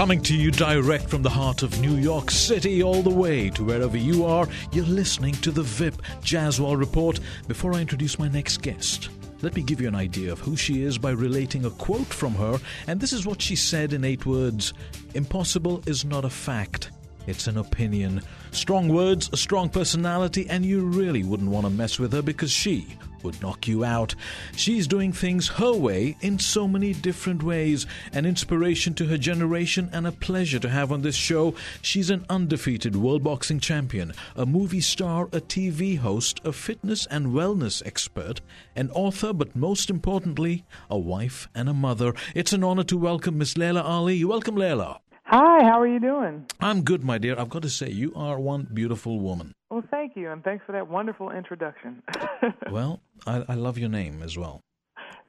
Coming to you direct from the heart of New York City, all the way to wherever you are, you're listening to the VIP Jazzwall Report. Before I introduce my next guest, let me give you an idea of who she is by relating a quote from her, and this is what she said in eight words Impossible is not a fact, it's an opinion. Strong words, a strong personality, and you really wouldn't want to mess with her because she would knock you out. She's doing things her way in so many different ways, an inspiration to her generation and a pleasure to have on this show. She's an undefeated world boxing champion, a movie star, a TV host, a fitness and wellness expert, an author, but most importantly, a wife and a mother. It's an honor to welcome Miss Laila Ali. Welcome, Laila. Hi, how are you doing? I'm good, my dear. I've got to say, you are one beautiful woman. Well, thank you, and thanks for that wonderful introduction. well, I, I, love your name as well.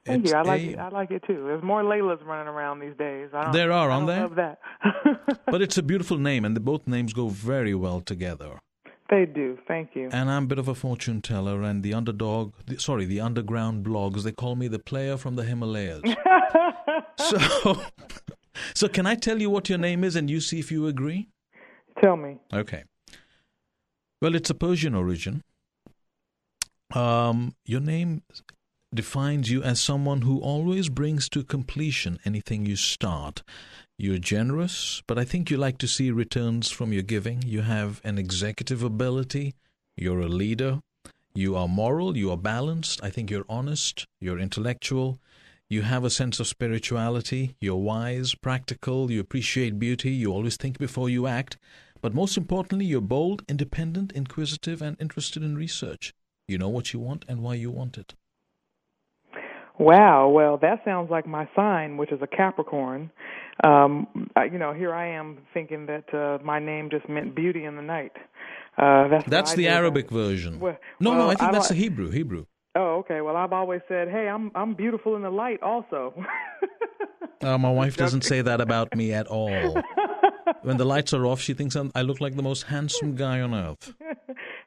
Thank it's you. I like a, it. I like it too. There's more Laylas running around these days. there are, aren't there? I love that. but it's a beautiful name, and the, both names go very well together. They do. Thank you. And I'm a bit of a fortune teller, and the underdog, the, sorry, the underground blogs, they call me the player from the Himalayas. so, so, can I tell you what your name is and you see if you agree? Tell me. Okay. Well, it's a Persian origin. Um, your name defines you as someone who always brings to completion anything you start. You're generous, but I think you like to see returns from your giving. You have an executive ability. You're a leader. You are moral. You are balanced. I think you're honest. You're intellectual. You have a sense of spirituality. You're wise, practical. You appreciate beauty. You always think before you act. But most importantly, you're bold, independent, inquisitive, and interested in research. You know what you want and why you want it. Wow. Well, that sounds like my sign, which is a Capricorn. Um, I, you know, here I am thinking that uh, my name just meant beauty in the night. Uh, that's that's the Arabic version. Well, no, well, no, I think I that's the Hebrew. Hebrew. Oh, okay. Well, I've always said, "Hey, I'm I'm beautiful in the light." Also. uh, my wife doesn't say that about me at all. when the lights are off, she thinks I'm, i look like the most handsome guy on earth.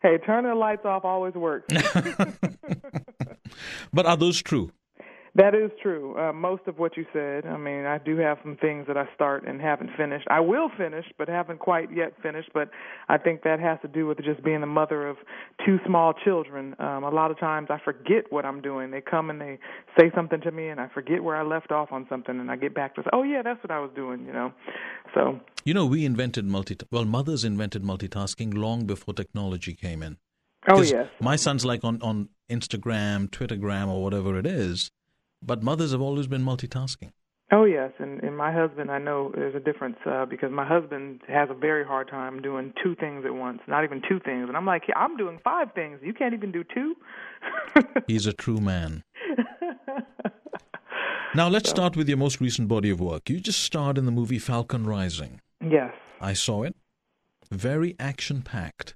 hey, turning the lights off always works. but are those true? That is true. Uh, most of what you said. I mean, I do have some things that I start and haven't finished. I will finish, but haven't quite yet finished. But I think that has to do with just being the mother of two small children. Um, a lot of times I forget what I'm doing. They come and they say something to me, and I forget where I left off on something, and I get back to say, "Oh yeah, that's what I was doing," you know. So. You know, we invented multi. Well, mothers invented multitasking long before technology came in. Oh yes. My son's like on on Instagram, Twittergram, or whatever it is but mothers have always been multitasking. Oh yes, and and my husband, I know there's a difference uh, because my husband has a very hard time doing two things at once, not even two things, and I'm like, I'm doing five things. You can't even do two. He's a true man. now let's so. start with your most recent body of work. You just starred in the movie Falcon Rising. Yes, I saw it. Very action packed,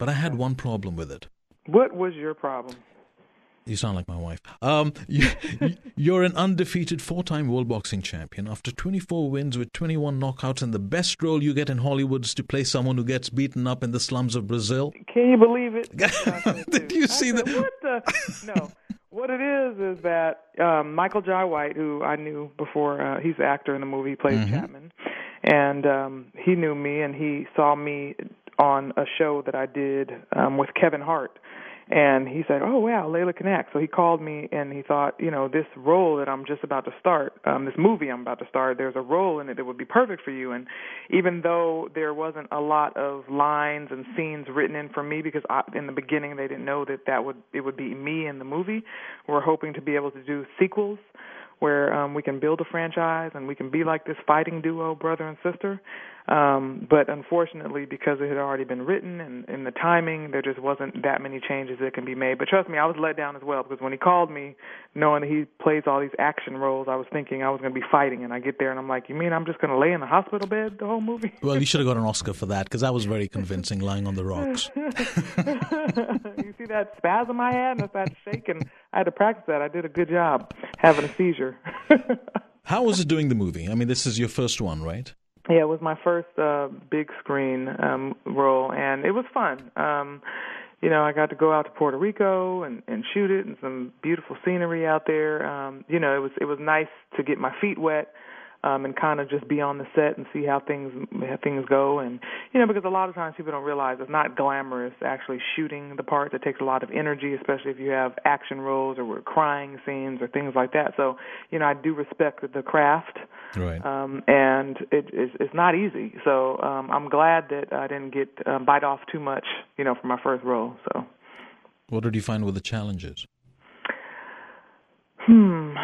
but I had one problem with it. What was your problem? You sound like my wife. Um, you, are an undefeated four-time world boxing champion. After 24 wins with 21 knockouts, and the best role you get in Hollywood is to play someone who gets beaten up in the slums of Brazil. Can you believe it? Did you see that? What the? No. What it is is that um, Michael Jai White, who I knew before, uh, he's the actor in the movie, he plays mm-hmm. Chapman, and um, he knew me, and he saw me on a show that I did um, with Kevin Hart and he said, "Oh wow, Laila can act." So he called me and he thought, you know, this role that I'm just about to start, um, this movie I'm about to start, there's a role in it that would be perfect for you. And even though there wasn't a lot of lines and scenes written in for me because I, in the beginning they didn't know that that would it would be me in the movie, we're hoping to be able to do sequels where um, we can build a franchise and we can be like this fighting duo, brother and sister. Um, but unfortunately, because it had already been written and in the timing, there just wasn't that many changes that can be made. But trust me, I was let down as well because when he called me, knowing that he plays all these action roles, I was thinking I was going to be fighting. And I get there and I'm like, you mean I'm just going to lay in the hospital bed the whole movie? Well, you should have got an Oscar for that because that was very convincing, lying on the rocks. you see that spasm I had and that shaking? I had to practice that. I did a good job having a seizure. How was it doing the movie? I mean, this is your first one, right? Yeah, it was my first uh big screen um role and it was fun. Um you know, I got to go out to Puerto Rico and and shoot it and some beautiful scenery out there. Um you know, it was it was nice to get my feet wet. Um, and kind of just be on the set and see how things how things go. And you know, because a lot of times people don't realize it's not glamorous actually shooting the parts. It takes a lot of energy, especially if you have action roles or crying scenes or things like that. So you know, I do respect the craft. Right. Um, and it, it's, it's not easy. So um, I'm glad that I didn't get um, bite off too much, you know, for my first role. So. What did you find were the challenges? Hmm.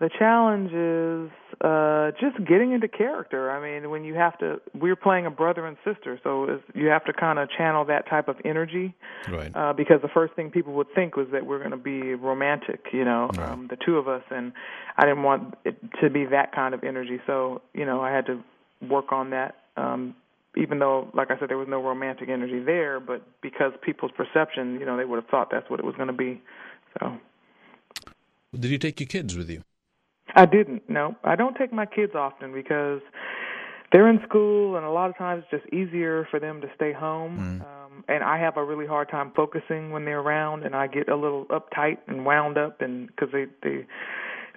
The challenge is uh just getting into character. I mean, when you have to we're playing a brother and sister, so you have to kind of channel that type of energy. Right. Uh because the first thing people would think was that we're going to be romantic, you know, right. um the two of us and I didn't want it to be that kind of energy. So, you know, I had to work on that um even though like I said there was no romantic energy there, but because people's perception, you know, they would have thought that's what it was going to be. So did you take your kids with you? I didn't. No, I don't take my kids often because they're in school, and a lot of times it's just easier for them to stay home. Mm. Um, and I have a really hard time focusing when they're around, and I get a little uptight and wound up, and because they they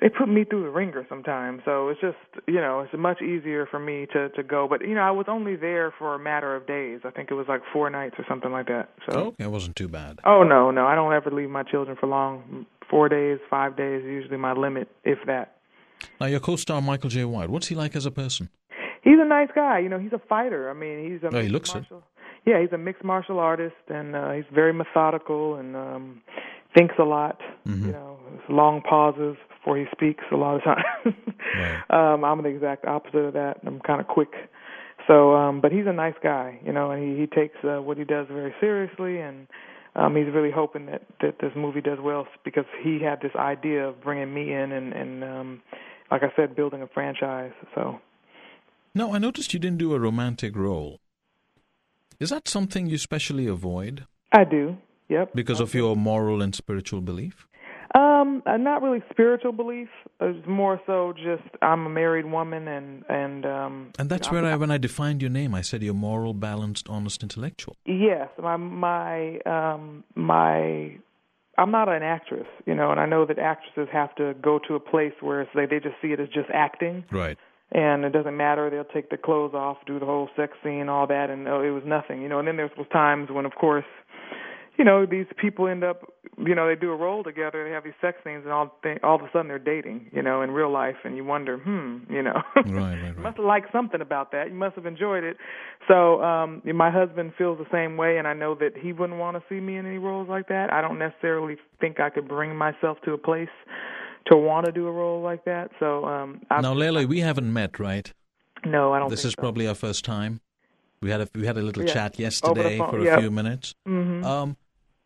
they put me through the ringer sometimes. So it's just you know it's much easier for me to to go. But you know I was only there for a matter of days. I think it was like four nights or something like that. So oh, okay, it wasn't too bad. Oh no, no, I don't ever leave my children for long. Four days, five days, usually my limit, if that. Now, your co-star Michael Jai White, what's he like as a person? He's a nice guy. You know, he's a fighter. I mean, he's a oh, he looks martial, it. Yeah, he's a mixed martial artist, and uh, he's very methodical and um thinks a lot. Mm-hmm. You know, long pauses before he speaks a lot of times. right. um, I'm the exact opposite of that. I'm kind of quick. So, um, but he's a nice guy, you know, and he he takes uh, what he does very seriously, and um, he's really hoping that that this movie does well because he had this idea of bringing me in and and um, like I said, building a franchise. So. No, I noticed you didn't do a romantic role. Is that something you specially avoid? I do. Yep. Because of your moral and spiritual belief? Um, uh, not really spiritual belief. It's more so just I'm a married woman, and and um. And that's you know, where I, when I defined your name, I said you're moral, balanced, honest, intellectual. Yes, my my um my. I'm not an actress, you know, and I know that actresses have to go to a place where they they just see it as just acting. Right. And it doesn't matter. They'll take their clothes off, do the whole sex scene, all that, and oh, it was nothing, you know. And then there was times when, of course, you know, these people end up, you know, they do a role together, they have these sex scenes, and all th- all of a sudden they're dating, you know, in real life, and you wonder, hmm, you know, right, right, right. you must have liked something about that. You must have enjoyed it. So, um, my husband feels the same way, and I know that he wouldn't want to see me in any roles like that. I don't necessarily think I could bring myself to a place to want to do a role like that. So, um, I'm, now, Lela, we haven't met, right? No, I don't. This is so. probably our first time. We had a we had a little yeah. chat yesterday for a yep. few minutes. Mm-hmm. Um,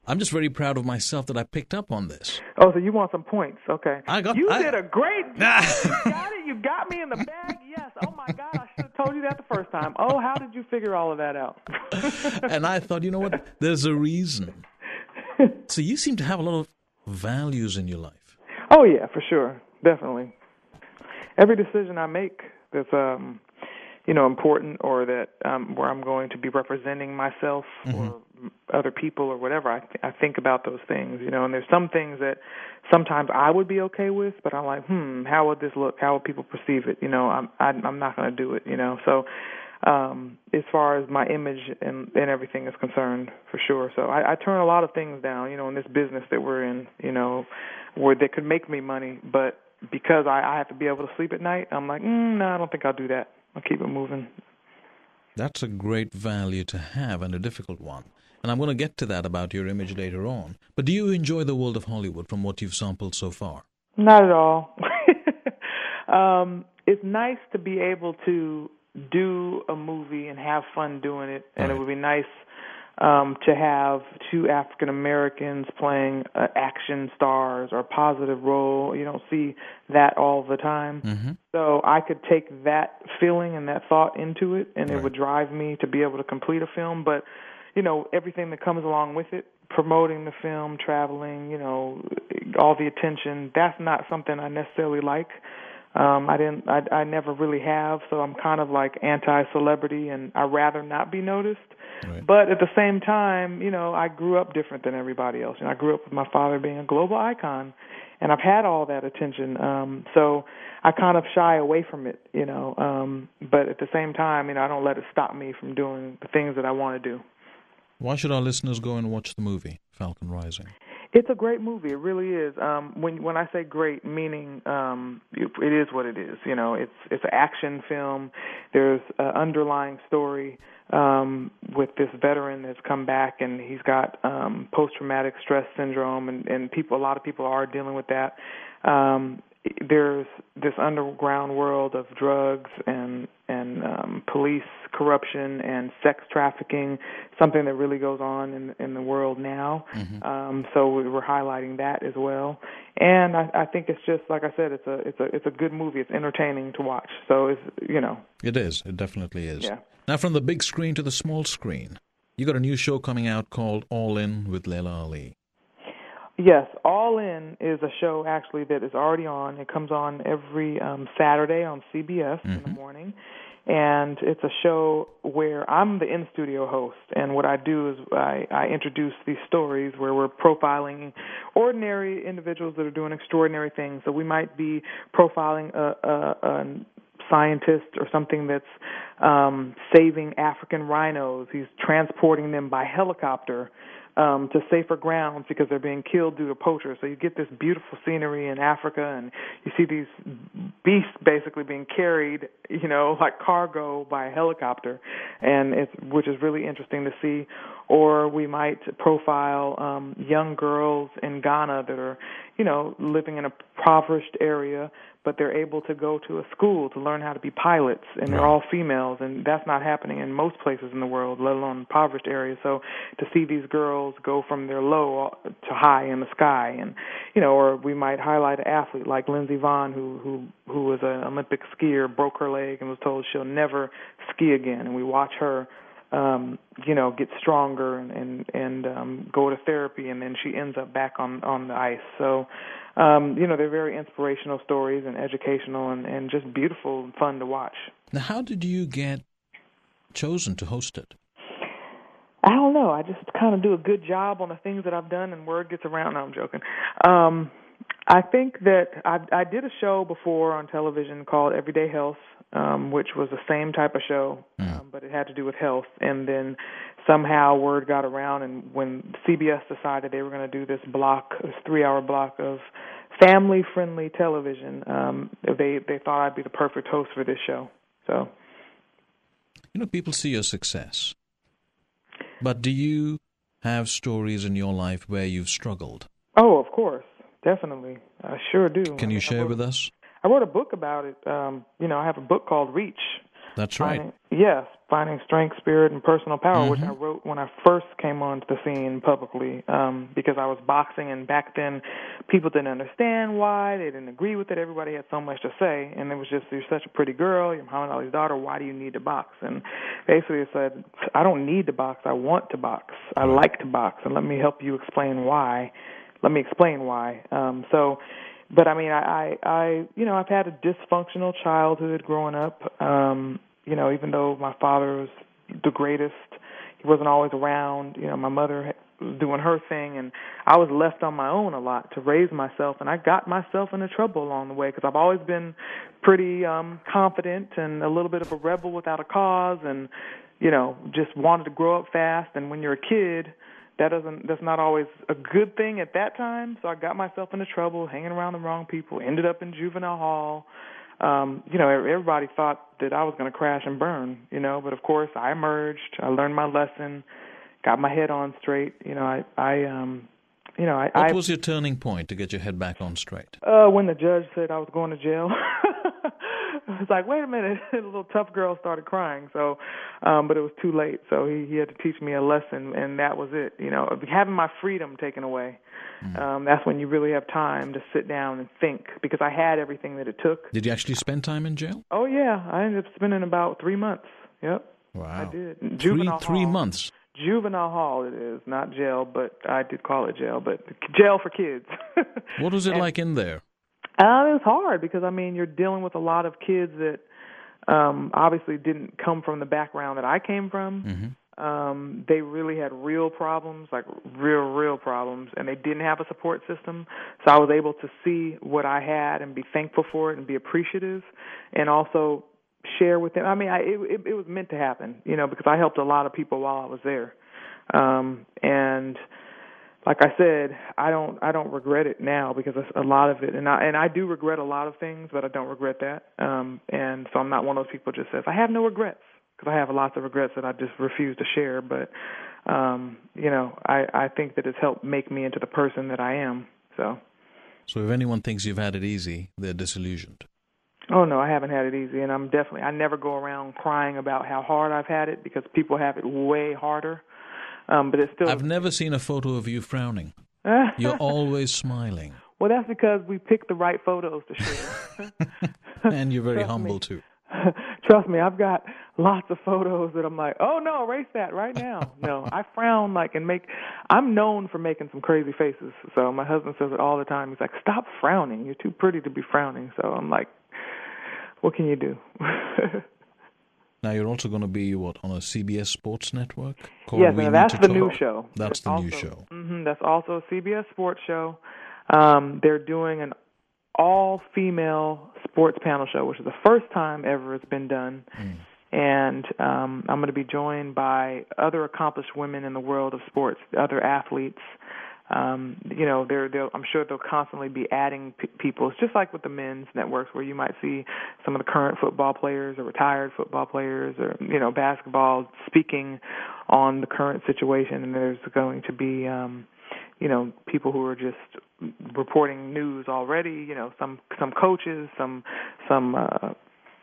I'm just very proud of myself that I picked up on this. Oh, so you want some points? Okay. I got. You I, did a great job. you got it. You got me in the bag. Yes. Oh my God, I should have told you that the first time. Oh, how did you figure all of that out? and I thought, you know what? There's a reason. so you seem to have a lot of values in your life. Oh yeah, for sure, definitely. Every decision I make that's um, you know, important or that um where I'm going to be representing myself mm-hmm. or other people or whatever, I th- I think about those things, you know. And there's some things that sometimes I would be okay with, but I'm like, hmm, how would this look? How would people perceive it? You know, I'm I'm not going to do it, you know. So um as far as my image and and everything is concerned for sure so I, I turn a lot of things down you know in this business that we're in you know where they could make me money but because I, I have to be able to sleep at night I'm like mm, no I don't think I'll do that I'll keep it moving that's a great value to have and a difficult one and I'm going to get to that about your image later on but do you enjoy the world of Hollywood from what you've sampled so far not at all um it's nice to be able to do a movie and have fun doing it, and right. it would be nice um, to have two African Americans playing uh, action stars or a positive role. You don't see that all the time. Mm-hmm. So I could take that feeling and that thought into it, and right. it would drive me to be able to complete a film. But you know, everything that comes along with it, promoting the film, traveling, you know, all the attention, that's not something I necessarily like. Um, I didn't. I, I never really have. So I'm kind of like anti-celebrity, and I rather not be noticed. Right. But at the same time, you know, I grew up different than everybody else. You know, I grew up with my father being a global icon, and I've had all that attention. Um, so I kind of shy away from it. You know, um, but at the same time, you know, I don't let it stop me from doing the things that I want to do. Why should our listeners go and watch the movie Falcon Rising? It's a great movie. It really is. Um, when when I say great, meaning um, it is what it is. You know, it's it's an action film. There's an underlying story um, with this veteran that's come back, and he's got um, post traumatic stress syndrome, and and people a lot of people are dealing with that. Um, there's this underground world of drugs and and um, police corruption and sex trafficking, something that really goes on in in the world now. Mm-hmm. Um, so we're highlighting that as well. And I, I think it's just like I said, it's a it's a it's a good movie. It's entertaining to watch. So it's you know. It is. It definitely is. Yeah. Now, from the big screen to the small screen, you got a new show coming out called All In with Laila Ali. Yes, All In is a show actually that is already on. It comes on every um, Saturday on CBS in the morning. And it's a show where I'm the in studio host. And what I do is I, I introduce these stories where we're profiling ordinary individuals that are doing extraordinary things. So we might be profiling a, a, a scientist or something that's um, saving African rhinos. He's transporting them by helicopter um, to safer grounds because they're being killed due to poachers. So you get this beautiful scenery in Africa, and you see these beasts basically being carried, you know, like cargo by a helicopter, and it's which is really interesting to see. Or we might profile um, young girls in Ghana that are, you know, living in a impoverished area, but they're able to go to a school to learn how to be pilots, and they're all females, and that's not happening in most places in the world, let alone impoverished areas. So to see these girls go from their low to high in the sky, and you know, or we might highlight an athlete like Lindsey Vonn, who who who was an Olympic skier, broke her leg, and was told she'll never ski again, and we watch her um you know get stronger and and and um go to therapy and then she ends up back on on the ice so um you know they're very inspirational stories and educational and and just beautiful and fun to watch Now, how did you get chosen to host it? I don't know. I just kind of do a good job on the things that I've done, and word gets around. No, I'm joking. Um, I think that I, I did a show before on television called Everyday Health, um, which was the same type of show, um, but it had to do with health. And then somehow word got around, and when CBS decided they were going to do this block, this three-hour block of family-friendly television, um, they they thought I'd be the perfect host for this show. So. You know, people see your success, but do you have stories in your life where you've struggled? Oh, of course, definitely. I sure do. Can I you mean, share with us? I wrote a book about it. Um, you know, I have a book called Reach. That's right. Finding, yes, finding strength, spirit, and personal power, which I wrote when I first came onto the scene publicly, um, because I was boxing, and back then, people didn't understand why they didn't agree with it. Everybody had so much to say, and it was just, "You're such a pretty girl, you're Muhammad Ali's daughter. Why do you need to box?" And basically, it said, "I don't need to box. I want to box. I like to box, and let me help you explain why. Let me explain why." Um, so but I mean, I, I, I, you know, I've had a dysfunctional childhood growing up. Um, you know, even though my father was the greatest, he wasn't always around. You know, my mother was doing her thing, and I was left on my own a lot to raise myself, and I got myself into trouble along the way because I've always been pretty um confident and a little bit of a rebel without a cause, and you know, just wanted to grow up fast. And when you're a kid, that doesn't that's not always a good thing at that time. So i got myself into trouble hanging around the wrong people ended up in juvenile hall. Um you know everybody thought that i was going to crash and burn you know but of course i emerged i learned my lesson got my head on straight you know i i um you know i What i was your turning point to get your head back on straight? uh when the judge said i was going to jail was like, wait a minute. the little tough girl started crying. So, um, but it was too late. So he, he had to teach me a lesson, and that was it. You know, having my freedom taken away. Um, that's when you really have time to sit down and think because I had everything that it took. Did you actually spend time in jail? Oh yeah, I ended up spending about three months. Yep, Wow. I did. Three, Juvenile three hall. months. Juvenile hall it is, not jail, but I did call it jail, but jail for kids. What was it And- like in there? Uh, it was hard because I mean you're dealing with a lot of kids that um obviously didn't come from the background that I came from. Mm-hmm. Um they really had real problems, like real real problems and they didn't have a support system. So I was able to see what I had and be thankful for it and be appreciative and also share with them. I mean, I it it, it was meant to happen, you know, because I helped a lot of people while I was there. Um and like I said, I don't I don't regret it now because a lot of it, and I and I do regret a lot of things, but I don't regret that. Um, and so I'm not one of those people who just says I have no regrets because I have lots of regrets that I just refuse to share. But um, you know, I I think that it's helped make me into the person that I am. So. So if anyone thinks you've had it easy, they're disillusioned. Oh no, I haven't had it easy, and I'm definitely I never go around crying about how hard I've had it because people have it way harder. Um, but it's still. I've never seen a photo of you frowning. You're always smiling. Well, that's because we pick the right photos to share. and you're very Trust humble me. too. Trust me, I've got lots of photos that I'm like, oh no, erase that right now. no, I frown like and make. I'm known for making some crazy faces. So my husband says it all the time. He's like, stop frowning. You're too pretty to be frowning. So I'm like, what can you do? Now you're also going to be what on a CBS Sports Network? Called yes, We that's the Talk? new show. That's the also, new show. hmm that's also a CBS sports show. Um, they're doing an all-female sports panel show, which is the first time ever it's been done. Mm. And um, I'm going to be joined by other accomplished women in the world of sports, other athletes. Um, you know, they're, they're, I'm sure they'll constantly be adding p- people. It's just like with the men's networks, where you might see some of the current football players or retired football players, or you know, basketball speaking on the current situation. And there's going to be, um, you know, people who are just reporting news already. You know, some some coaches, some some, uh,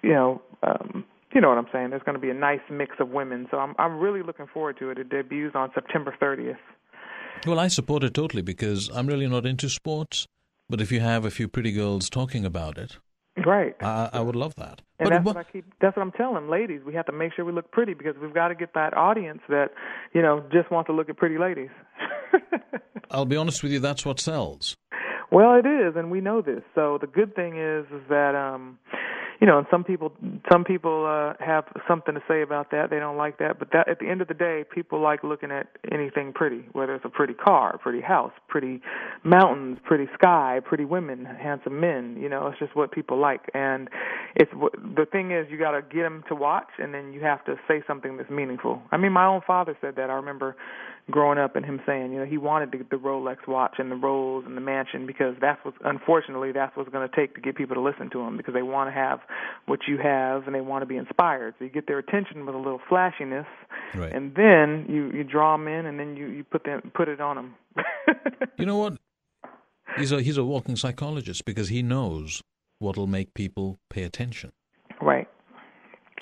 you know. Um, you know what I'm saying? There's going to be a nice mix of women, so I'm I'm really looking forward to it. It debuts on September 30th. Well, I support it totally because I'm really not into sports. But if you have a few pretty girls talking about it, Right. I, I would love that. And but that's what- what I keep. That's what I'm telling ladies. We have to make sure we look pretty because we've got to get that audience that, you know, just want to look at pretty ladies. I'll be honest with you, that's what sells. well, it is, and we know this. So the good thing is, is that, um, you know, and some people, some people uh, have something to say about that. They don't like that, but that at the end of the day, people like looking at anything pretty, whether it's a pretty car, pretty house, pretty mountains, pretty sky, pretty women, handsome men. You know, it's just what people like, and it's the thing is. You got to get them to watch, and then you have to say something that's meaningful. I mean, my own father said that. I remember growing up and him saying, you know, he wanted the, the Rolex watch and the Rolls and the mansion because that's what, unfortunately, that's what's going to take to get people to listen to him because they want to have what you have and they want to be inspired. So you get their attention with a little flashiness, Right. and then you you draw them in, and then you you put them put it on them. You know what? He's a he's a walking psychologist because he knows what'll make people pay attention. Right.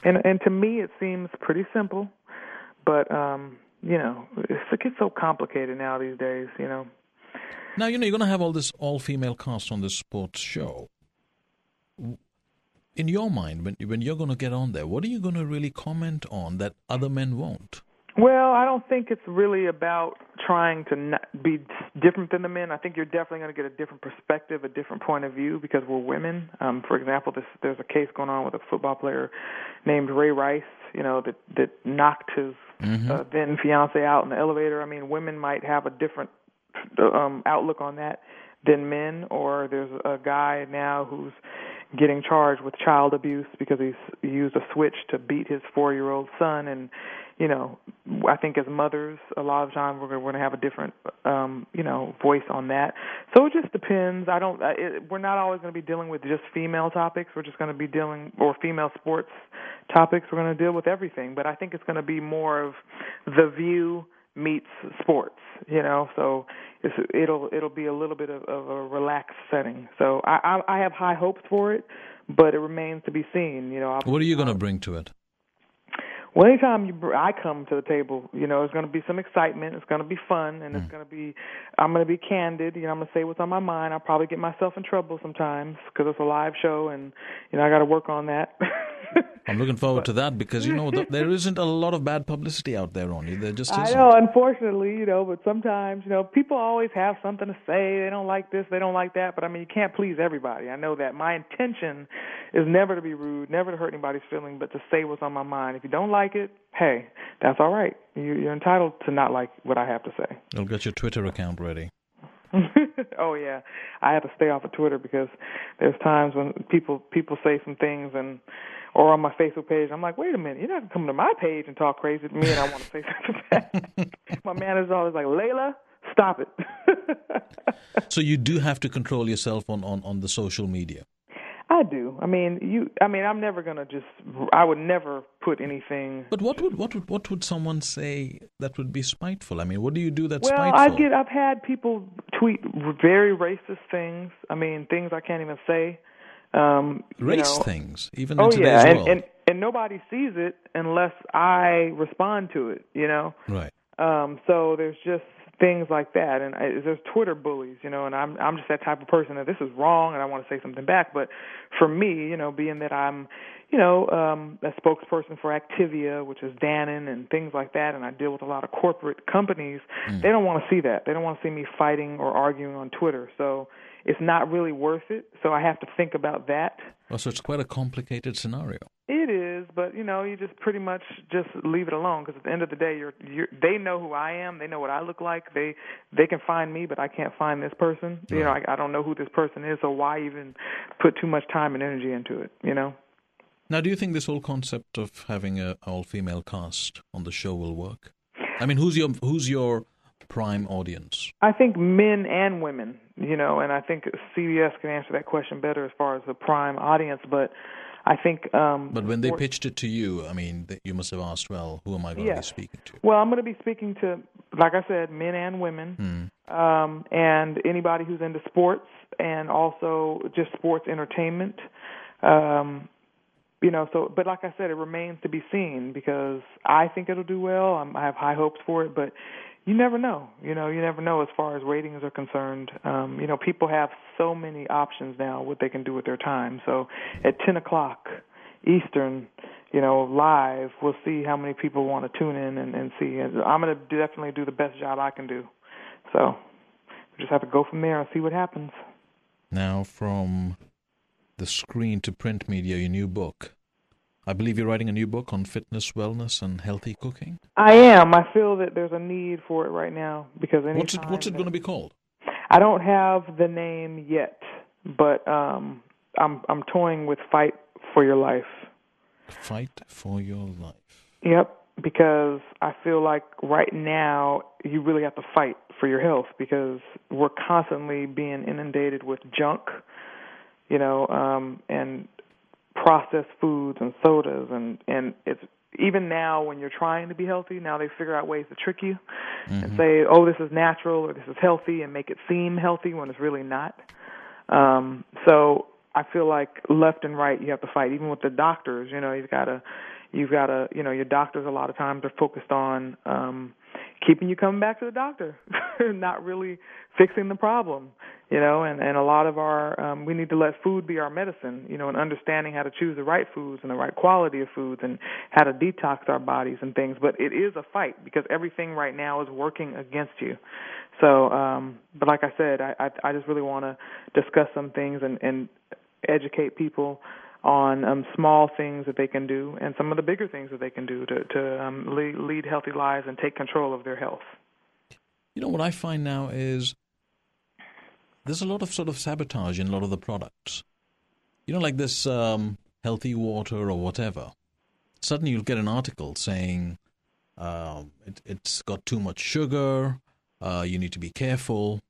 And and to me it seems pretty simple, but um, you know, it's, it gets so complicated now these days, you know. Now you know you're going to have all this all-female cast on this sports show. In your mind, when when you're going to get on there, what are you going to really comment on that other men won't? Well, I don't think it's really about trying to not be different than the men. I think you're definitely going to get a different perspective, a different point of view because we're women. Um, for example, this, there's a case going on with a football player named Ray Rice, you know, that that knocked his uh, then fiance out in the elevator. I mean, women might have a different um, outlook on that than men. Or there's a guy now who's getting charged with child abuse because he's used a switch to beat his four-year-old son and you know, I think as mothers, a lot of times we're going to have a different, um, you know, voice on that. So it just depends. I don't. It, we're not always going to be dealing with just female topics. We're just going to be dealing or female sports topics. We're going to deal with everything. But I think it's going to be more of the view meets sports. You know, so it's, it'll it'll be a little bit of, of a relaxed setting. So I, I I have high hopes for it, but it remains to be seen. You know, I'll- What are you going to bring to it? Well, anytime you br- I come to the table, you know, it's going to be some excitement. It's going to be fun, and Mm. it's going to be. I'm going to be candid. You know, I'm going to say what's on my mind. I'll probably get myself in trouble sometimes because it's a live show, and you know, I got to work on that. I'm looking forward to that because you know th- there isn't a lot of bad publicity out there on you. There just isn't. I know, unfortunately, you know, but sometimes, you know, people always have something to say. They don't like this, they don't like that, but I mean, you can't please everybody. I know that. My intention is never to be rude, never to hurt anybody's feeling, but to say what's on my mind. If you don't like it, hey, that's all right. You, you're entitled to not like what I have to say. You'll get your Twitter account ready. oh yeah, I have to stay off of Twitter because there's times when people people say some things and or on my Facebook page, I'm like, wait a minute, you're not coming to come to my page and talk crazy to me, and I want to say something back. my manager's always like, Laila, stop it. so you do have to control yourself on on on the social media. I do. I mean, you. I mean, I'm never gonna just. I would never put anything. But what would what would what would someone say that would be spiteful? I mean, what do you do that's well, spiteful? I get. I've had people tweet very racist things. I mean, things I can't even say. Um, Race you know. things, even oh, in today's yeah, and, and and nobody sees it unless I respond to it. You know. right. Um, so there's just things like that, and I, there's Twitter bullies, you know, and I'm I'm just that type of person that this is wrong, and I want to say something back. But for me, you know, being that I'm, you know, um, a spokesperson for Activia, which is Dannon and things like that, and I deal with a lot of corporate companies, Mm. they don't want to see that. They don't want to see me fighting or arguing on Twitter. So it's not really worth it. So I have to think about that. Well, so it's quite a complicated scenario. It is, but you know, you just pretty much just leave it alone because at the end of the day, you're, you're they know who I am, they know what I look like. They they can find me, but I can't find this person. You know, I, I don't know who this person is, so why even put too much time and energy into it? You know. Now, do you think this whole concept of having a all-female cast on the show will work? I mean, who's your who's your prime audience? I think men and women, you know, and I think CBS can answer that question better as far as the prime audience. But I think. Um, But when they pitched it to you, I mean, you must have asked, well, who am I going to be speaking to? Well, I'm going to be speaking to, like I said, men and women, Hmm. um, and anybody who's into sports and also just sports entertainment. Um, you know, so but like I said, it remains to be seen because I think it'll do well. I'm, I have high hopes for it, but you never know. You know, you never know as far as ratings are concerned. Um, you know, people have so many options now what they can do with their time. So at 10 o'clock Eastern, you know, live, we'll see how many people want to tune in and, and see. I'm going to definitely do the best job I can do. So we just have to go from there and see what happens. Now, from the screen to print media, your new book. I believe you're writing a new book on fitness, wellness, and healthy cooking. I am. I feel that there's a need for it right now because What's it What's it going to be called? I don't have the name yet, but um I'm I'm toying with fight for your life. Fight for your life. Yep, because I feel like right now you really have to fight for your health because we're constantly being inundated with junk, you know, um and processed foods and sodas and and it's even now when you're trying to be healthy, now they figure out ways to trick you and say, "Oh, this is natural or this is healthy," and make it seem healthy when it's really not. Um, so I feel like left and right you have to fight. Even with the doctors, you know, you've got to, you've got to, you know, your doctors a lot of times are focused on um, keeping you coming back to the doctor, not really fixing the problem. You know, and and a lot of our um, we need to let food be our medicine. You know, and understanding how to choose the right foods and the right quality of foods and how to detox our bodies and things. But it is a fight because everything right now is working against you. So, um, but like I said, I I, I just really want to discuss some things and and educate people on um, small things that they can do and some of the bigger things that they can do to to um, lead, lead healthy lives and take control of their health. You know what I find now is there's a lot of sort of sabotage in a lot of the products. You know, like this um, healthy water or whatever. Suddenly you'll get an article saying um, it, it's got too much sugar. Uh, you need to be careful.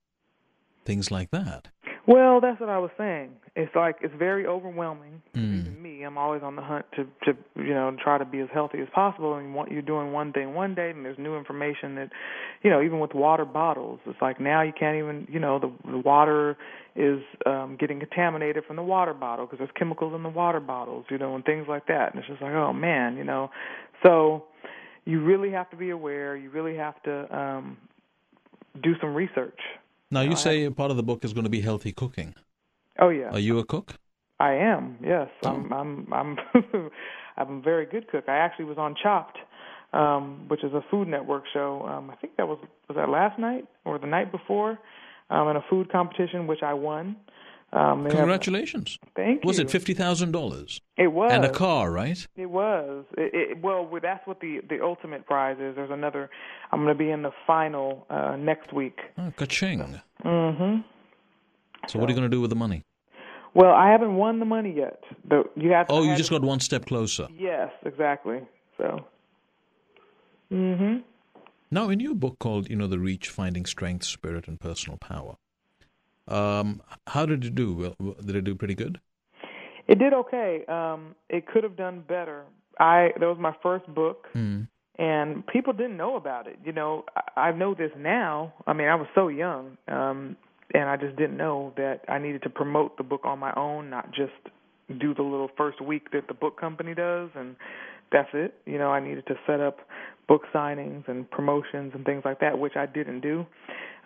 Things like that. Well, that's what I was saying. It's like it's very overwhelming. Mm. Even me, I'm always on the hunt to to you know try to be as healthy as possible. And want, you're doing one thing one day, and there's new information that, you know, even with water bottles, it's like now you can't even you know the the water is um getting contaminated from the water bottle because there's chemicals in the water bottles, you know, and things like that. And it's just like, oh man, you know, so you really have to be aware. You really have to um do some research. Now, you I say part of the book is going to be healthy cooking. Oh yeah. Are you a cook? I am. Yes, Oh. I'm. I'm. I'm. I'm a very good cook. I actually was on Chopped, um, which is a Food Network show. Um, I think that was was that last night or the night before, um, in a food competition, which I won. Um, they have- Congratulations. thank Was it fifty thousand dollars It was and a car, right? It was. It, it, well, that's what the the ultimate prize is. There's another. I'm going to be in the final uh, next week. Oh, ka-ching. Mhm. So what are you going to do with the money? Well, I haven't won the money yet. The, you have. To, Oh, you just to- got one step closer. Yes, exactly. So. Mm-hmm. Now, in your book called, you know, The Reach, Finding Strength, Spirit, and Personal Power, um, how did it do? Did it do pretty good? It did okay. Um, it could have done better. I that was my first book, Mm. and people didn't know about it. You know, I, I know this now. I mean, I was so young, um, and I just didn't know that I needed to promote the book on my own, not just do the little first week that the book company does, and that's it. You know, I needed to set up book signings and promotions and things like that, which I didn't do.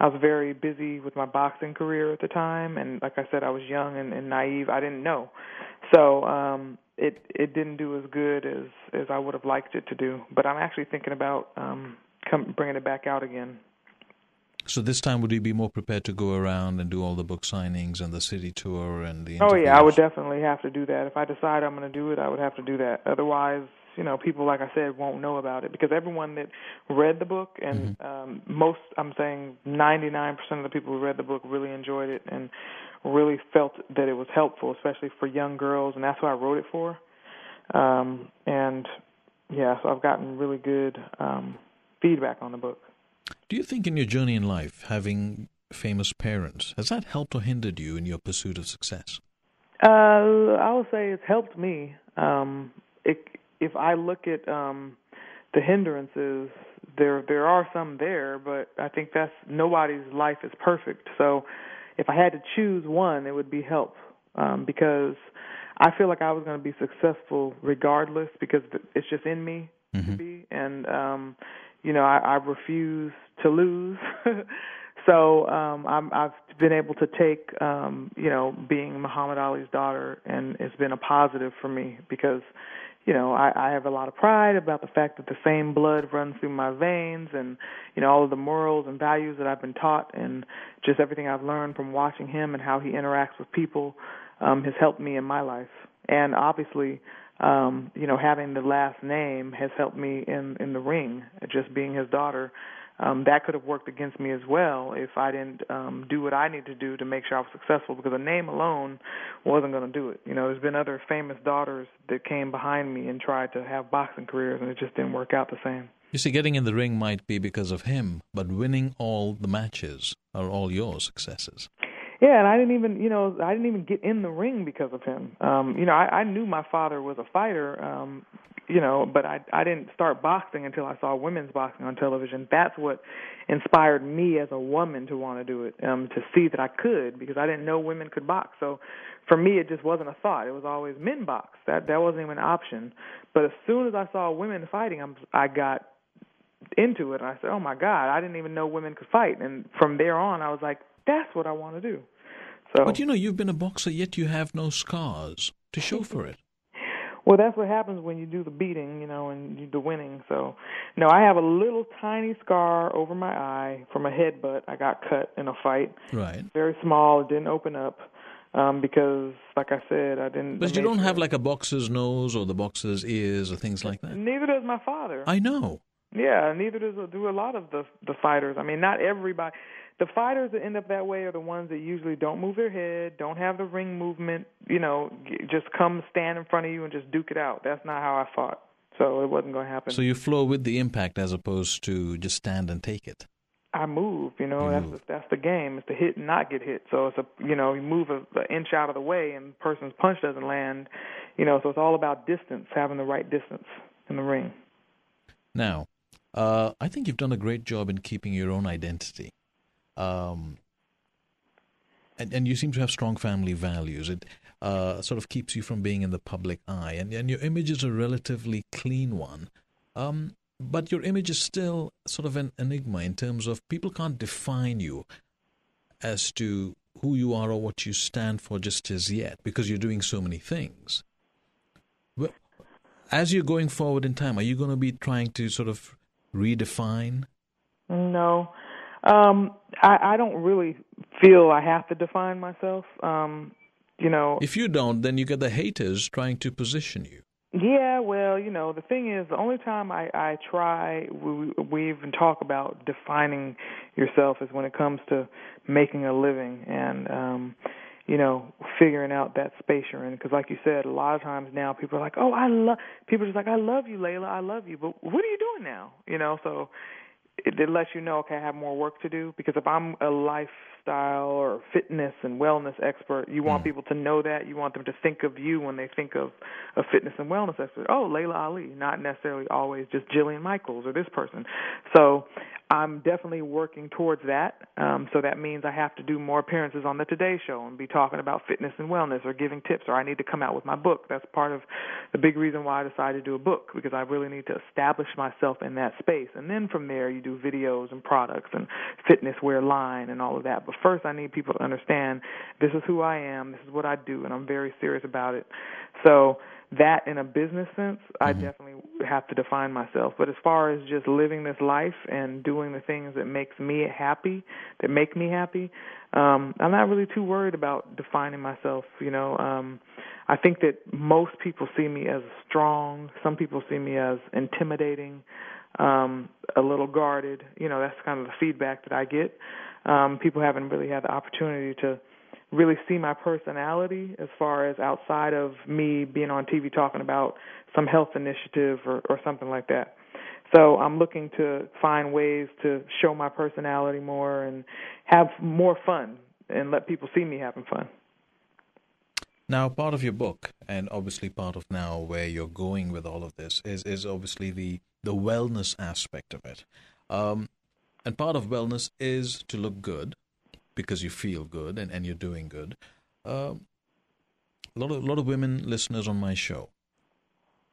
I was very busy with my boxing career at the time, and like I said, I was young and, and naive. I didn't know, so um, it it didn't do as good as as I would have liked it to do. But I'm actually thinking about um, come bringing it back out again. So this time, would you be more prepared to go around and do all the book signings and the city tour and the? Oh yeah, I would definitely have to do that. If I decide I'm going to do it, I would have to do that. Otherwise, you know, people like I said won't know about it because everyone that read the book and um most I'm saying 99% of the people who read the book really enjoyed it and really felt that it was helpful, especially for young girls, and that's who I wrote it for. Um and yeah, so I've gotten really good um feedback on the book. Do you think in your journey in life, having famous parents, has that helped or hindered you in your pursuit of success? Uh, I would say it's helped me. Um, it, if I look at um, the hindrances, there there are some there, but I think that's nobody's life is perfect. So, if I had to choose one, it would be help, um, because I feel like I was going to be successful regardless because it's just in me to be, and um, you know I, I refuse to lose. so um, I'm, I've been able to take um, you know being Muhammad Ali's daughter, and it's been a positive for me because you know I, I have a lot of pride about the fact that the same blood runs through my veins, and you know all of the morals and values that I've been taught, and just everything I've learned from watching him and how he interacts with people um, has helped me in my life, and obviously um, you know, having the last name has helped me in in the ring. Just being his daughter, um, that could have worked against me as well if I didn't um, do what I need to do to make sure I was successful. Because a name alone wasn't going to do it. You know, there's been other famous daughters that came behind me and tried to have boxing careers, and it just didn't work out the same. You see, getting in the ring might be because of him, but winning all the matches are all your successes. Yeah, and I didn't even, you know, I didn't even get in the ring because of him. Um, you know, I, I knew my father was a fighter, um, you know, but I I didn't start boxing until I saw women's boxing on television. That's what inspired me as a woman to want to do it, um, to see that I could because I didn't know women could box. So for me, it just wasn't a thought. It was always men box. That that wasn't even an option. But as soon as I saw women fighting, I'm, I got into it. And I said, "Oh my God, I didn't even know women could fight." And from there on, I was like, "That's what I want to do." So, But you know, you've been a boxer, yet you have no scars to show for it. Well, that's what happens when you do the beating, you know, and you do the winning. So, no, I have a little tiny scar over my eye from a headbutt. I got cut in a fight, Right. very small. It didn't open up um, because, like I said, I didn't. But you don't have like a boxer's nose or the boxer's ears or things like that. Neither does my father. I know. Yeah, neither does do a lot of the the fighters. I mean, not everybody. The fighters that end up that way are the ones that usually don't move their head, don't have the ring movement. You know, just come stand in front of you and just duke it out. That's not how I fought, so it wasn't going to happen. So you flow with the impact as opposed to just stand and take it. I move. You know, You that's move. The, that's the game. It's to hit and not get hit. So it's a you know you move an inch out of the way and the person's punch doesn't land. You know, so it's all about distance, having the right distance in the ring. Now, uh, I think you've done a great job in keeping your own identity. Um, and, and you seem to have strong family values. It uh, sort of keeps you from being in the public eye, and, and your image is a relatively clean one. Um, but your image is still sort of an enigma in terms of people can't define you as to who you are or what you stand for just as yet because you're doing so many things. Well, as you're going forward in time, are you going to be trying to sort of redefine? No, um, I, I don't really feel I have to define myself. Um, you know, if you don't, then you get the haters trying to position you. Yeah, well, you know, the thing is, the only time I I try we we even talk about defining yourself is when it comes to making a living and um you know, figuring out that space you're in. Because, like you said, a lot of times now people are like, "Oh, I love." People are just like, "I love you, Laila. I love you." But what are you doing now? You know, so it, it lets you know, okay, I have more work to do. Because if I'm a life lifestyle or fitness and wellness expert. You want mm. people to know that. You want them to think of you when they think of a fitness and wellness expert. Oh, Laila Ali, not necessarily always just Jillian Michaels or this person. So I'm definitely working towards that. Um, so that means I have to do more appearances on the Today Show and be talking about fitness and wellness or giving tips, or I need to come out with my book. That's part of the big reason why I decided to do a book because I really need to establish myself in that space. And then from there, you do videos and products and fitness wear line and all of that. But first, I need people to understand this is who I am, this is what I do, and I'm very serious about it. So that in a business sense, I mm-hmm. definitely have to define myself. But as far as just living this life and doing the things that makes me happy, that make me happy, um, I'm not really too worried about defining myself. You know, um, I think that most people see me as strong. Some people see me as intimidating, um, a little guarded. You know, that's kind of the feedback that I get. Um, people haven't really had the opportunity to really see my personality as far as outside of me being on TV talking about some health initiative or, or something like that. So I'm looking to find ways to show my personality more and have more fun and let people see me having fun. Now, part of your book, and obviously part of now where you're going with all of this, is is obviously the the wellness aspect of it. Um, and part of wellness is to look good, because you feel good and, and you're doing good. Uh, a lot of a lot of women listeners on my show.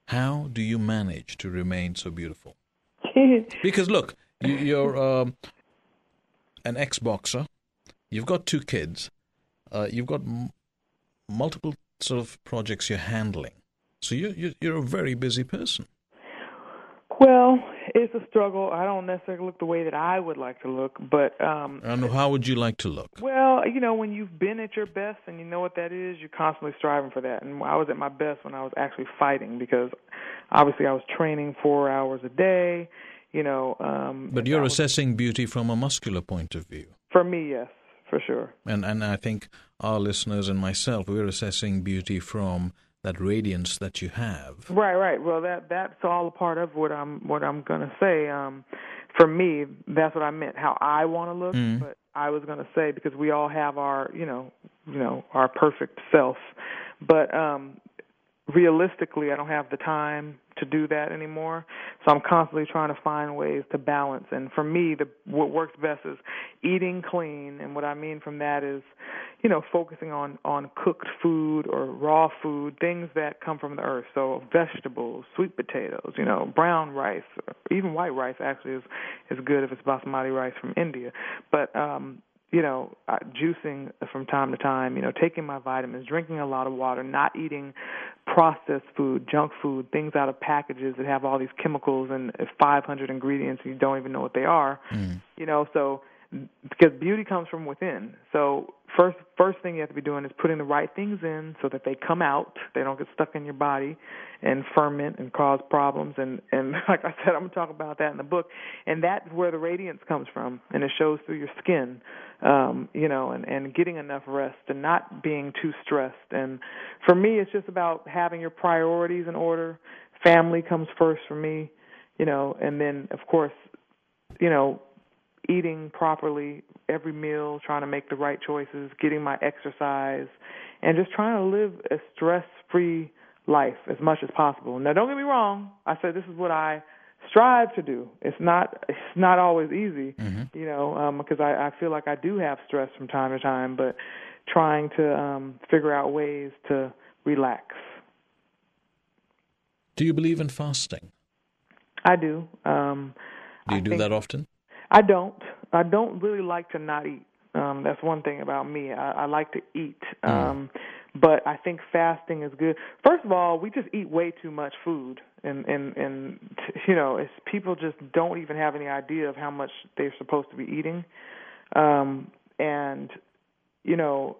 How do you manage to remain so beautiful? because look, you, are um, an ex-boxer. You've got two kids. Uh, you've got m- multiple sort of projects you're handling. So you're, you're you're a very busy person. Well, it's a struggle. I don't necessarily look the way that I would like to look, but um And how would you like to look? Well, you know, when you've been at your best and you know what that is, you're constantly striving for that. And I was at my best when I was actually fighting because obviously I was training 4 hours a day, you know, um But you're was, assessing beauty from a muscular point of view. For me, yes, for sure. And and I think our listeners and myself we're assessing beauty from that radiance that you have. Right, right. Well, that that's all a part of what I'm what I'm going to say. Um, for me, that's what I meant. How I want to look, mm. but I was going to say because we all have our, you know, you know, our perfect self. But um, realistically, I don't have the time to do that anymore. So I'm constantly trying to find ways to balance. And for me, the what works best is eating clean. And what I mean from that is, you know, focusing on on cooked food or raw food, things that come from the earth. So vegetables, sweet potatoes, you know, brown rice, even white rice actually is is good if it's basmati rice from India. But um you know, uh, juicing from time to time, you know, taking my vitamins, drinking a lot of water, not eating processed food, junk food, things out of packages that have all these chemicals and 500 ingredients and you don't even know what they are. Mm. You know, so because beauty comes from within. So first first thing you have to be doing is putting the right things in so that they come out, they don't get stuck in your body and ferment and cause problems and and like I said I'm going to talk about that in the book and that's where the radiance comes from and it shows through your skin. Um, you know, and and getting enough rest and not being too stressed. And for me it's just about having your priorities in order. Family comes first for me, you know, and then of course, you know, eating properly every meal, trying to make the right choices, getting my exercise, and just trying to live a stress-free life as much as possible. Now, don't get me wrong. I said this is what I strive to do. It's not it's not always easy, mm-hmm. you know, um, because I, I feel like I do have stress from time to time, but trying to um, figure out ways to relax. Do you believe in fasting? I do. Um, do you I do that often? I don't. I don't really like to not eat. Um, that's one thing about me. I, I like to eat. Mm. Um, but I think fasting is good. First of all, we just eat way too much food, and and and you know, it's people just don't even have any idea of how much they're supposed to be eating, um, and you know,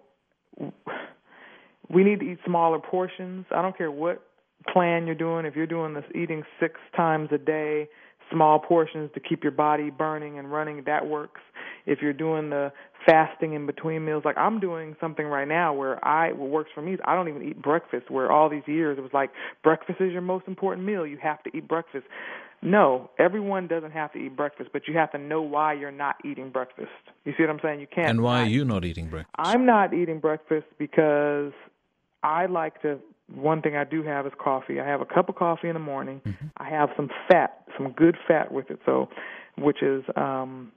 we need to eat smaller portions. I don't care what plan you're doing. If you're doing this eating six times a day, small portions to keep your body burning and running, that works. If you're doing the fasting in between meals, like I'm doing something right now where I what works for me is I don't even eat breakfast. Where all these years it was like breakfast is your most important meal. You have to eat breakfast. No, everyone doesn't have to eat breakfast, but you have to know why you're not eating breakfast. You see what I'm saying? You can't. And why are you not eating breakfast? I'm not eating breakfast because I like to. One thing I do have is coffee. I have a cup of coffee in the morning. I have some fat, some good fat with it. So, which is um,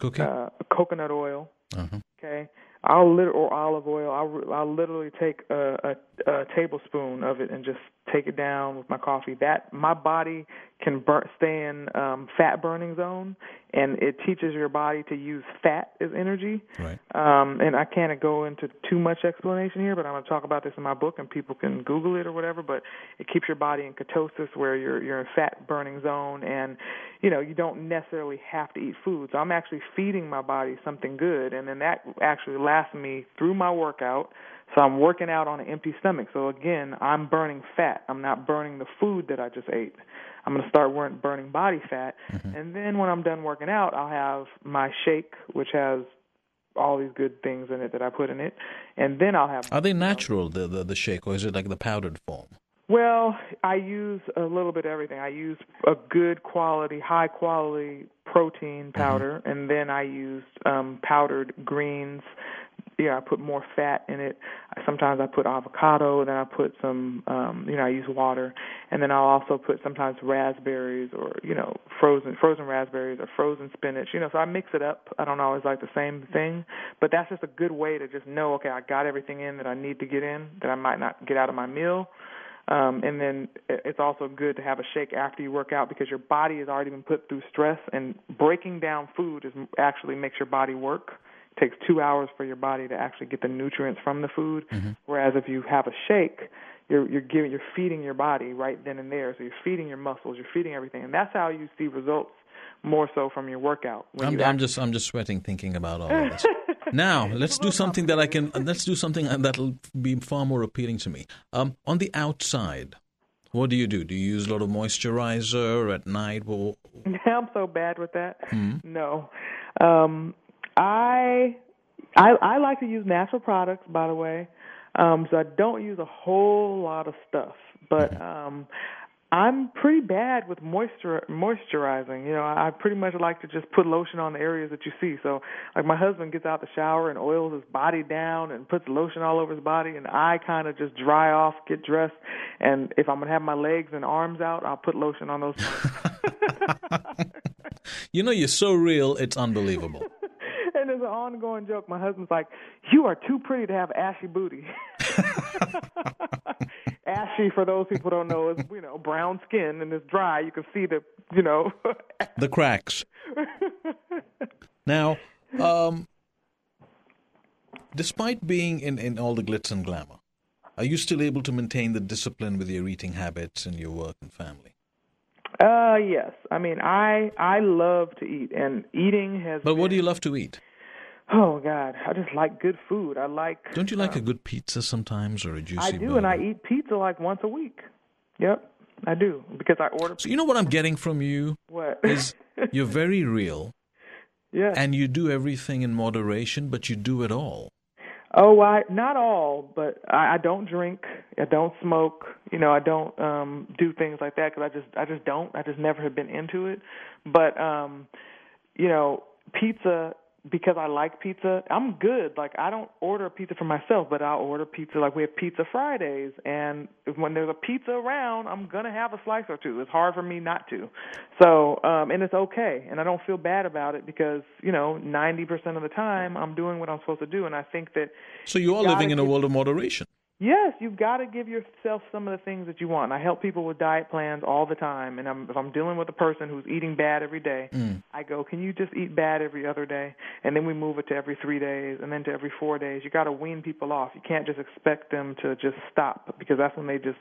Cooking? uh, coconut oil. uh-huh. Okay, I'll lit or olive oil. I'll I'll literally take a, a, a tablespoon of it and just take it down with my coffee. That my body can burn, stay in um, fat burning zone, and it teaches your body to use fat as energy. Right. Um, and I can't go into too much explanation here, but I'm going to talk about this in my book, and people can Google it or whatever. But it keeps your body in ketosis, where you're you're in fat burning zone, and you know you don't necessarily have to eat food. So I'm actually feeding my body something good, and then that actually lasts me through my workout. So I'm working out on an empty stomach. So again, I'm burning fat. I'm not burning the food that I just ate. I'm going to start burning body fat, and then when I'm done working out, I'll have my shake, which has all these good things in it that I put in it, and then I'll have. Are they natural, the, the, the shake, or is it like the powdered form? Well, I use a little bit of everything. I use a good quality, high quality protein powder, and then I use um, powdered greens. Yeah, I put more fat in it. Sometimes I put avocado, then I put some, um, you know, I use water, and then I'll also put sometimes raspberries or you know frozen frozen raspberries or frozen spinach. You know, so I mix it up. I don't always like the same thing, but that's just a good way to just know, okay, I got everything in that I need to get in that I might not get out of my meal. Um, and then it's also good to have a shake after you work out because your body has already been put through stress, and breaking down food is actually makes your body work. Takes two hours for your body to actually get the nutrients from the food. Whereas if you have a shake, you're you're giving you're feeding your body right then and there. So you're feeding your muscles, you're feeding everything, and that's how you see results more so from your workout. I'm, you I'm just I'm just sweating thinking about all of this. now let's do something that I can. Let's do something that'll be far more appealing to me. Um, on the outside, what do you do? Do you use a lot of moisturizer at night? Well, I'm so bad with that. Hmm. No, um, I, I I like to use natural products. By the way, um, so I don't use a whole lot of stuff. But Mm-hmm. um, I'm pretty bad with moisture moisturizing. You know, I pretty much like to just put lotion on the areas that you see. So, like my husband gets out the shower and oils his body down and puts lotion all over his body, and I kind of just dry off, get dressed, and if I'm gonna have my legs and arms out, I'll put lotion on those. you know, you're so real. It's unbelievable. An ongoing joke. My husband's like, "You are too pretty to have ashy booty." ashy, for those people don't know, is you know brown skin and it's dry. You can see the you know. the cracks. Now, um, despite being in, in all the glitz and glamour, are you still able to maintain the discipline with your eating habits and your work and family? uh yes, I mean I I love to eat, and eating has. But what do you love to eat? Oh God, I just like good food. I like. Don't you like a good pizza sometimes or a juicy I do, and I eat pizza like once a week. Yep, I do because I order. So you know what I'm getting from you What? is you're very real yeah. and you do everything in moderation, but you do it all. Oh, I not all, but I, I don't drink. I don't smoke. You know, I don't um do things like that because I just I just don't. I just never have been into it. But um, you know, pizza because I like pizza. I'm good. Like I don't order pizza for myself, but I'll order pizza. Like we have Pizza Fridays, and when there's a pizza around, I'm gonna have a slice or two. It's hard for me not to. So, um, and it's okay, and I don't feel bad about it because you know, 90% of the time I'm doing what I'm supposed to do, and I think that So you are living in a world of moderation. Yes, you've got to give yourself some of the things that you want. I help people with diet plans all the time, and I'm, if I'm dealing with a person who's eating bad every day, Mm. I go, "Can you just eat bad every other day?" And then we move it to every three days, and then to every four days. You got to wean people off. You can't just expect them to just stop because that's when they just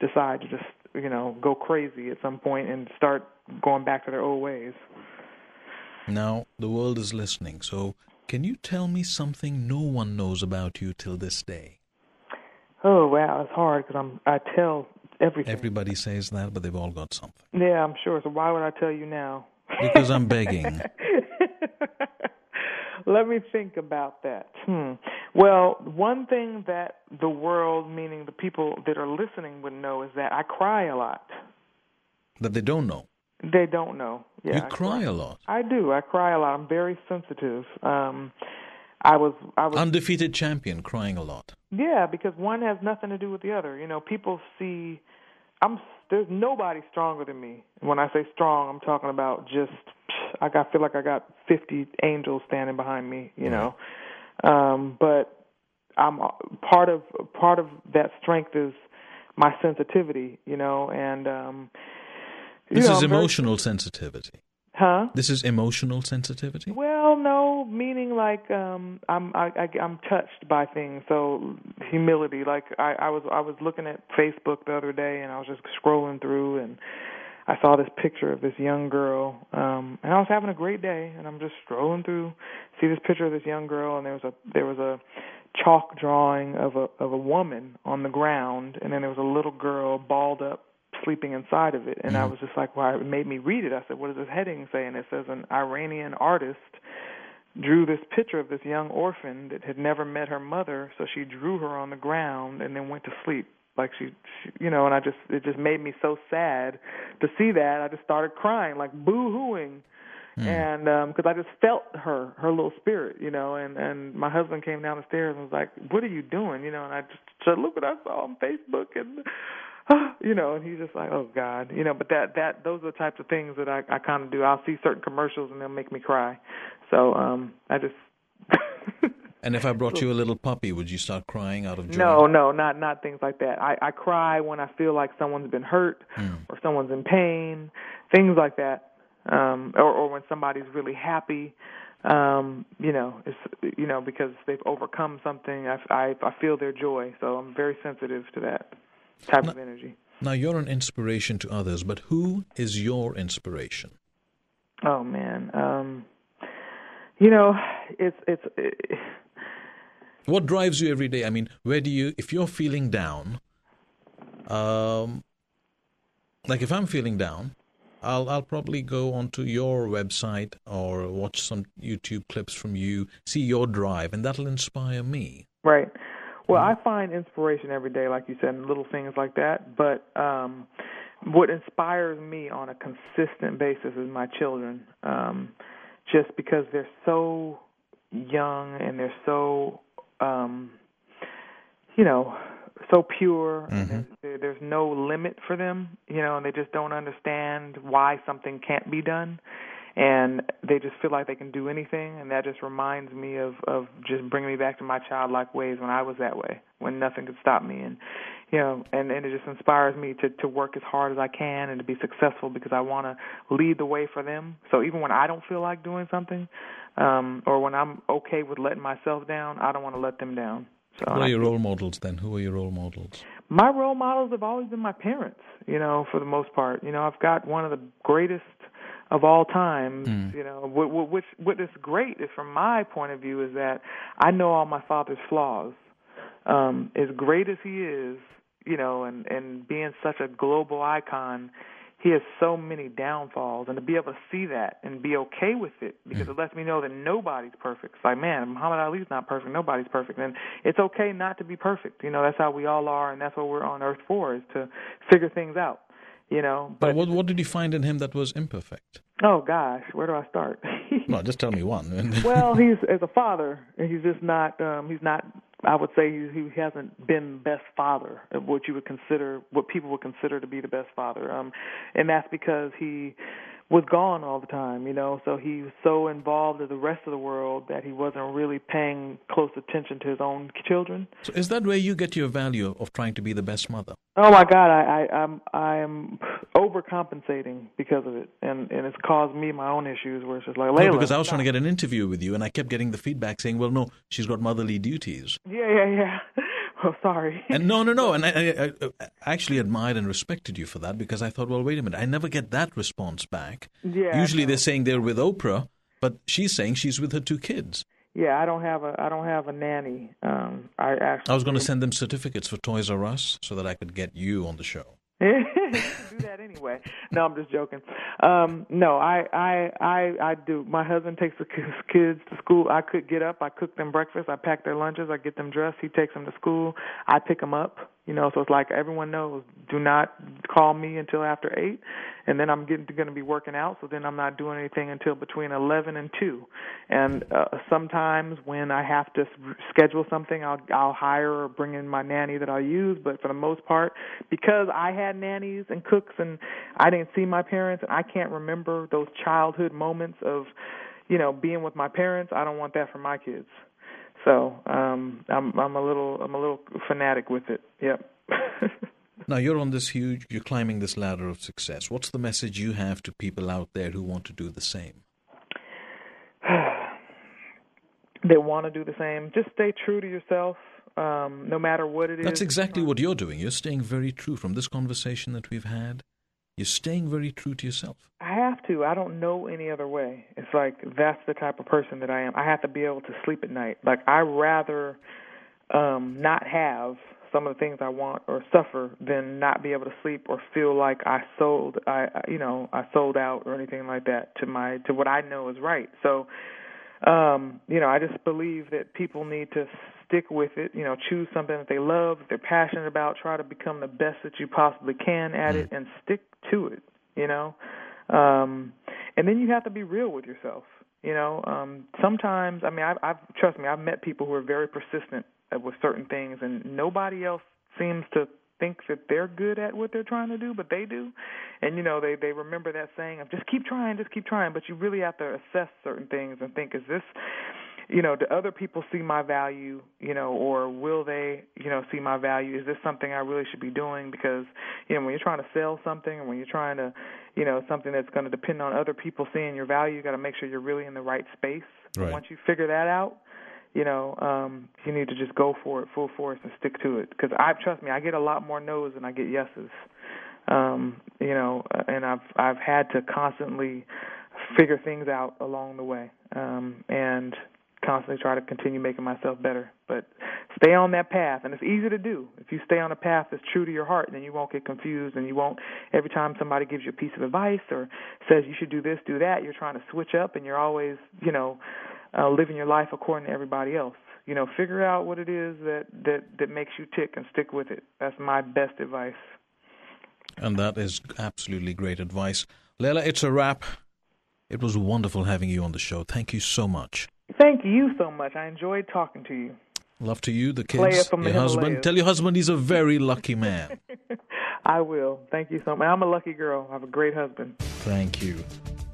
decide to just you know go crazy at some point and start going back to their old ways. Now, the world is listening, so can you tell me something no one knows about you till this day? Oh wow, it's hard because I'm I tell everything. Everybody says that, but they've all got something. Yeah, I'm sure. So why would I tell you now? Because I'm begging. Let me think about that. Hmm. Well, one thing that the world, meaning the people that are listening, would know is that I cry a lot. that they don't know. They don't know. Yeah, you I cry a lot. I do. I cry a lot. I'm very sensitive. Um, I was. I was. Undefeated champion crying a lot. Yeah, because one has nothing to do with the other. You know, people see I'm there's nobody stronger than me. When I say strong, I'm talking about just I got feel like I got 50 angels standing behind me, you know. Um but I'm part of part of that strength is my sensitivity, you know, and um you This know, is I'm very- emotional sensitivity. Huh? This is emotional sensitivity. Well, no, meaning like um I'm I, I I'm touched by things. So humility, like I I was I was looking at Facebook the other day and I was just scrolling through and I saw this picture of this young girl um and I was having a great day and I'm just scrolling through see this picture of this young girl and there was a there was a chalk drawing of a of a woman on the ground and then there was a little girl balled up sleeping inside of it. And I was just like well it made me read it. I said what does this heading say? And it says an Iranian artist drew this picture of this young orphan that had never met her mother. So she drew her on the ground and then went to sleep. Like she, she you know and I just it just made me so sad to see that. I just started crying like boo-hooing. And um because I just felt her her little spirit you know and and my husband came down the stairs and was like what are you doing? You know and I just said look what I saw on Facebook and you know and he's just like oh god you know but that that those are the types of things that I I kind of do I'll see certain commercials and they'll make me cry so um I just And if I brought you a little puppy, would you start crying out of joy? No, no, not not things like that. I I cry when I feel like someone's been hurt or someone's in pain, things like that. Um or or when somebody's really happy. Um, you know, it's you know because they've overcome something. I I I feel their joy. So I'm very sensitive to that type of energy. Now you're an inspiration to others, but who is your inspiration? Oh man. Um you know, it's it's it, What drives you every day? I mean, where do you, if you're feeling down, um, like if I'm feeling down, I'll I'll probably go onto your website or watch some YouTube clips from you, see your drive, and that'll inspire me. Right. Well, I find inspiration every day, like you said, in little things like that. But um, what inspires me on a consistent basis is my children, um, just because they're so young and they're so, um, you know, so pure. And there, there's no limit for them, you know, and they just don't understand why something can't be done and they just feel like they can do anything and that just reminds me of of just bringing me back to my childlike ways when I was that way when nothing could stop me and you know and and it just inspires me to to work as hard as I can and to be successful because I want to lead the way for them so even when I don't feel like doing something um or when I'm okay with letting myself down I don't want to let them down so I are your role models then? Who are your role models? my role models have always been my parents, you know, for the most part. You know, I've got one of the greatest of all time, you know, what, wh- which what is great is from my point of view is that I know all my father's flaws. Um as great as he is, you know, and and being such a global icon, he has so many downfalls and to be able to see that and be okay with it because it lets me know that nobody's perfect. It's like, man, Muhammad Ali's not perfect, nobody's perfect. And it's okay not to be perfect. You know, that's how we all are and that's what we're on earth for is to figure things out. You know. But But what what did you find in him that was imperfect? oh gosh, where do I start? No, just tell me one. well, he's as a father, he's just not. um He's not. I would say he, he hasn't been best father, of what you would consider, what people would consider to be the best father. Um, and that's because he was gone all the time, you know, so he was so involved in the rest of the world that he wasn't really paying close attention to his own children. So is that where you get your value of trying to be the best mother? Oh my God, I, I I'm I'm overcompensating because of it, and and it's caused me my own issues where it's just like Laila. No, because I was trying to get an interview with you, and I kept getting the feedback saying, "Well, no, she's got motherly duties." Yeah, yeah, yeah. Oh, sorry. And no, no, no. And I, I, I, actually admired and respected you for that because I thought, well, wait a minute, I never get that response back. Yeah. Usually they're saying they're with Oprah, but she's saying she's with her two kids. Yeah, I don't have a I don't have a nanny. Um, I actually I was going to send them certificates for Toys R Us so that I could get you on the show. do that anyway. No, I'm just joking. Um, no, I, I, I, I do. My husband takes the kids to school. I could get up. I cook them breakfast. I pack their lunches. I get them dressed. He takes them to school. I pick them up. You know, so it's like everyone knows. Do not call me until after eight, and then I'm getting going to be working out. So then I'm not doing anything until between eleven and two. And uh, sometimes when I have to schedule something, I'll I'll hire or bring in my nanny that I'll use. But for the most part, because I had nannies and cooks and I didn't see my parents, and I can't remember those childhood moments of, you know, being with my parents. I don't want that for my kids. So um, I'm I'm a little I'm a little fanatic with it. Yep. now you're on this huge you're climbing this ladder of success. What's the message you have to people out there who want to do the same? they want to do the same. Just stay true to yourself. Um, no matter what it is. That's exactly what you're doing. You're staying very true from this conversation that we've had. You're staying very true to yourself. I have to. I don't know any other way. It's like that's the type of person that I am. I have to be able to sleep at night. Like I rather um not have some of the things I want or suffer than not be able to sleep or feel like I sold I you know, I sold out or anything like that to my to what I know is right. So um, you know, I just believe that people need to stick with it. You know, choose something that they love, that they're passionate about. Try to become the best that you possibly can at it, and stick to it. You know, um, and then you have to be real with yourself. You know, um, sometimes I mean, I've, I've trust me, I've met people who are very persistent with certain things, and nobody else seems to think that they're good at what they're trying to do, but they do. And you know, they they remember that saying of just keep trying, just keep trying, but you really have to assess certain things and think is this you know, do other people see my value, you know, or will they, you know, see my value? Is this something I really should be doing? Because, you know, when you're trying to sell something or when you're trying to, you know, something that's going to depend on other people seeing your value, you got to make sure you're really in the right space. Right. Once you figure that out, you know, um, you need to just go for it full force and stick to it. Because I trust me, I get a lot more no's than I get yeses. Um, you know, and I've I've had to constantly figure things out along the way. Um, and constantly try to continue making myself better. But stay on that path, and it's easy to do. If you stay on a path that's true to your heart, then you won't get confused, and you won't. Every time somebody gives you a piece of advice or says you should do this, do that, you're trying to switch up, and you're always, you know, uh, living your life according to everybody else. You know, figure out what it is that that that makes you tick, and stick with it. That's my best advice. And that is absolutely great advice. Laila, it's a wrap. It was wonderful having you on the show. Thank you so much. Thank you so much. I enjoyed talking to you. Love to you, the kids, your husband. Tell your husband he's a very lucky man. I will. Thank you so much. I'm a lucky girl. I have a great husband. Thank you.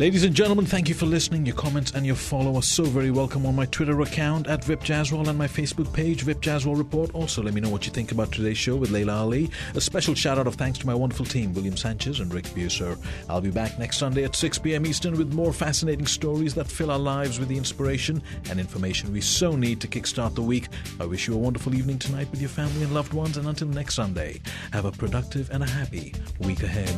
Ladies and gentlemen, thank you for listening. Your comments and your follow are so very welcome on my Twitter account at Vip Jaswal and my Facebook page, Vip Jaswal Report. Also, let me know what you think about today's show with Laila Ali. A special shout out of thanks to my wonderful team, William Sanchez and Rick Buser. I'll be back next Sunday at 6 p.m. Eastern with more fascinating stories that fill our lives with the inspiration and information we so need to kickstart the week. I wish you a wonderful evening tonight with your family and loved ones, and until next Sunday, have a productive and a happy week ahead.